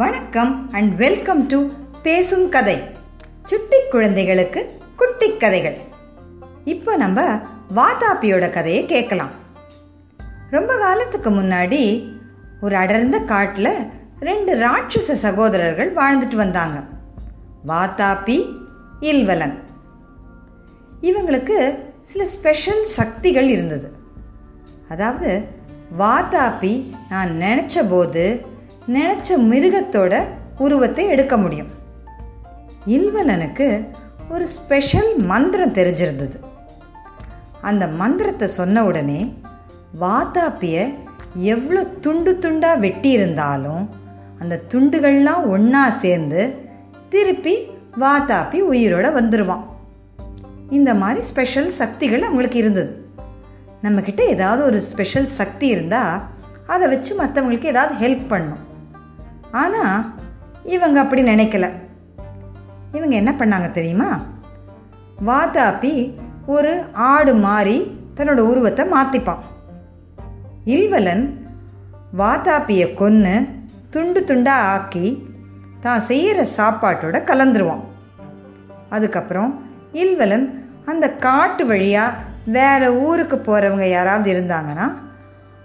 வணக்கம் and welcome to பேசும் கதை. சுட்டி குழந்தைகளுக்கு குட்டி கதைகள். இப்போ நம்ம வாதாப்பியோட கதையை கேட்கலாம். ரொம்ப காலத்துக்கு முன்னாடி ஒரு அடர்ந்த காட்டில் ரெண்டு ராட்சச சகோதரர்கள் வாழ்ந்துட்டு வந்தாங்க. வாதாபி இல்வலன். இவங்களுக்கு சில ஸ்பெஷல் சக்திகள் இருந்தது. அதாவது வாதாப்பி நான் நினச்ச போது நினச்ச மிருகத்தோட உருவத்தை எடுக்க முடியும். இல்வலனுக்கு ஒரு ஸ்பெஷல் மந்திரம் தெரிஞ்சிருந்தது. அந்த மந்திரத்தை சொன்ன உடனே வாத்தாப்பியை எவ்வளோ துண்டு துண்டாக வெட்டியிருந்தாலும் அந்த துண்டுகள்லாம் ஒன்றா சேர்ந்து திருப்பி வாத்தாப்பி உயிரோட வந்துடுவான் இந்த மாதிரி ஸ்பெஷல் சக்திகள் அவங்களுக்கு இருந்தது. நம்மக்கிட்ட ஏதாவது ஒரு ஸ்பெஷல் சக்தி இருந்தால் அதை வச்சு மற்றவங்களுக்கு ஏதாவது ஹெல்ப் பண்ணும். ஆனால் இவங்க அப்படி நினைக்கல. இவங்க என்ன பண்ணாங்க தெரியுமா? வாதாப்பி ஒரு ஆடு மாறி தன்னோட உருவத்தை மாற்றிப்பான் இல்வலன் வாதாப்பியை கொன்று துண்டு துண்டாக ஆக்கி தான் செய்கிற சாப்பாட்டோட கலந்துருவான். அதுக்கப்புறம் இல்வலன் அந்த காட்டு வழியாக வேற ஊருக்கு போகிறவங்க யாராவது இருந்தாங்கன்னா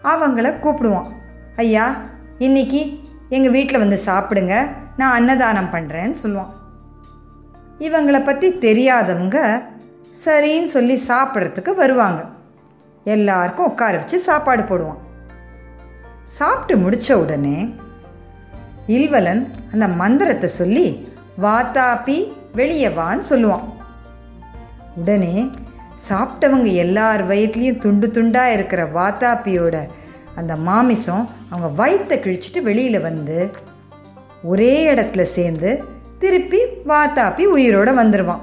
அவங்கள கூப்பிடுவான். ஐயா இன்னைக்கு எங்கள் வீட்டில் வந்து சாப்பிடுங்க நான் அன்னதானம் பண்ணுறேன்னு சொல்லுவான். இவங்கள பற்றி தெரியாதவங்க சரின்னு சொல்லி சாப்பிட்றதுக்கு வருவாங்க. எல்லாருக்கும் உட்கார வச்சு சாப்பாடு போடுவான். சாப்பிட்டு முடித்த உடனே இல்வலன் அந்த மந்திரத்தை சொல்லி வாத்தாப்பி வெளியே வான்னு சொல்லுவான். உடனே சாப்பிட்டவங்க எல்லார் வயிற்றுலையும் துண்டு துண்டாக இருக்கிற வாத்தாப்பியோட அந்த மாமிசம் அவங்க வயிற்றை கிழிச்சிட்டு வெளியில் வந்து ஒரே இடத்துல சேர்ந்து திருப்பி வாத்தாப்பி உயிரோடு வந்துடுவான்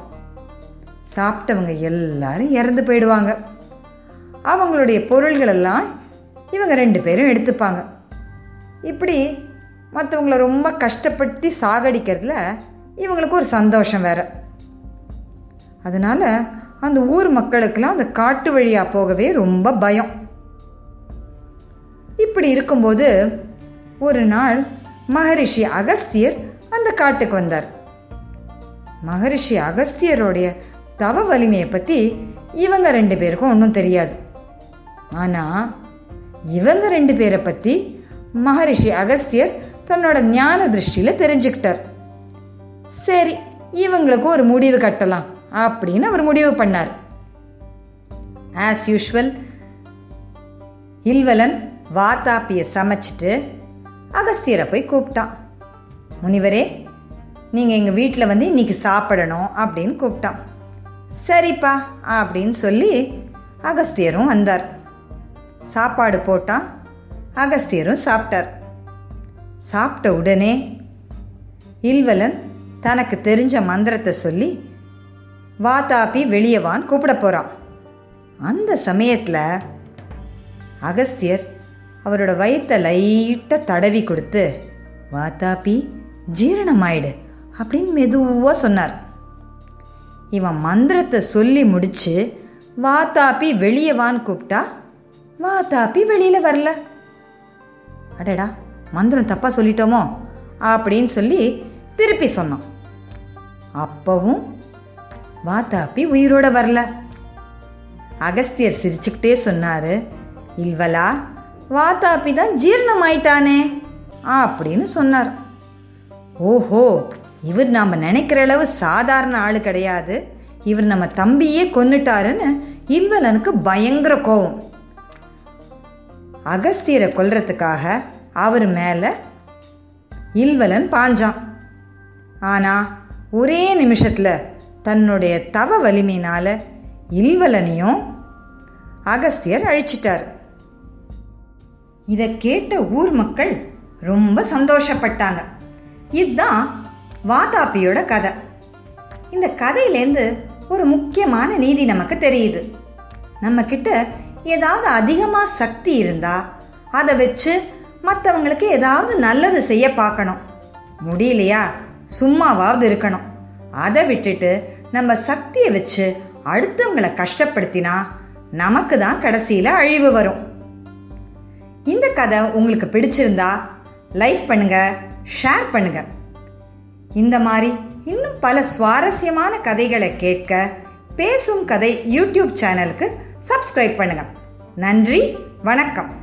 சாப்பிட்டவங்க எல்லாரும் இறந்து போயிடுவாங்க. அவங்களுடைய பொருள்களெல்லாம் இவங்க ரெண்டு பேரும் எடுத்துப்பாங்க. இப்படி மற்றவங்கள ரொம்ப கஷ்டப்படுத்தி சாகடிக்கிறதுல இவங்களுக்கு ஒரு சந்தோஷம் வேற. அதனால் அந்த ஊர் மக்களுக்கெல்லாம் அந்த காட்டு வழியாக போகவே ரொம்ப பயம். இப்படி இருக்கும்போது ஒரு நாள் மகரிஷி அகஸ்தியர் அந்த காட்டுக்கு வந்தார். மகரிஷி அகஸ்தியருடைய தவ வலிமையை பற்றி இவங்க ரெண்டு பேருக்கும் ஒன்றும் தெரியாது. ஆனால் இவங்க ரெண்டு பேரை பற்றி மகரிஷி அகஸ்தியர் தன்னோட ஞான திருஷ்டியில் தெரிஞ்சுக்கிட்டார். சரி இவங்களுக்கு ஒரு முடிவு கட்டலாம் அப்படின்னு அவர் முடிவு பண்ணார். ஆஸ் யூஷுவல் இல்வலன் வாத்தாப்பியை சமைச்சிட்டு அகஸ்தியரை போய் கூப்பிட்டான். முனிவரே நீங்கள் எங்கள் வீட்டில் வந்து இன்னைக்கு சாப்பிடணும் அப்படின்னு கூப்பிட்டான். சரிப்பா அப்படின்னு சொல்லி அகஸ்தியரும் வந்தார். சாப்பாடு போட்டான். அகஸ்தியரும் சாப்பிட்டார். சாப்பிட்ட உடனே இல்வலன் தனக்கு தெரிஞ்ச மந்திரத்தை சொல்லி வாதாபி வெளியே கூப்பிட போகிறான் அந்த சமயத்தில் அகஸ்தியர் அவரோட வயிற்றை லைட்டாக தடவி கொடுத்து வாத்தாப்பி ஜீரணமாயிடு அப்படின்னு மெதுவாக சொன்னார். இவன் மந்திரத்தை சொல்லி முடிச்சு வாத்தாப்பி வெளியே வான்னு கூப்பிட்டா வாத்தாப்பி வெளியில் வரல. அடடா மந்திரம் தப்பாக சொல்லிட்டோமோ? அப்படின்னு சொல்லி திருப்பி சொன்னான். அப்பவும் வாத்தாப்பி உயிரோட வரல. அகஸ்தியர் சிரிச்சுக்கிட்டே சொன்னார் இல்வலா வாத்தாப்பி தான் ஜீர்ணமாயிட்டானே அப்படின்னு சொன்னார். ஓஹோ இவர் நாம் நினைக்கிற அளவு சாதாரண ஆள் கிடையாது. இவர் நம்ம தம்பியே கொன்னுட்டாருன்னு இல்வலனுக்கு பயங்கர கோபம் அகஸ்தியரை கொல்றதுக்காக அவர் மேலே இல்வலன் பாஞ்சான். ஆனால் ஒரே நிமிஷத்தில் தன்னுடைய தவ வலிமையினால் இல்வலனையும் அகஸ்தியர் அழிச்சிட்டார். இதை கேட்ட ஊர் மக்கள் ரொம்ப சந்தோஷப்பட்டாங்க. இதுதான் வாதாப்பியோட கதை. இந்த கதையிலேருந்து ஒரு முக்கியமான நீதி நமக்கு தெரியுது. நம்ம கிட்ட ஏதாவது அதிகமாக சக்தி இருந்தா அதை வச்சு மற்றவங்களுக்கு ஏதாவது நல்லது செய்ய பார்க்கணும். முடியலையா? சும்மாவாவது இருக்கணும். அதை விட்டுட்டு நம்ம சக்தியை வச்சு அடுத்தவங்களை கஷ்டப்படுத்தினா நமக்கு தான் கடைசியில் அழிவு வரும். இந்த கதை உங்களுக்கு பிடிச்சிருந்தா லைக் பண்ணுங்க ஷேர் பண்ணுங்க. இந்த மாதிரி இன்னும் பல சுவாரஸ்யமான கதைகளை கேட்க பேசும் கதை யூடியூப் சேனலுக்கு சப்ஸ்கிரைப் பண்ணுங்க. நன்றி வணக்கம்.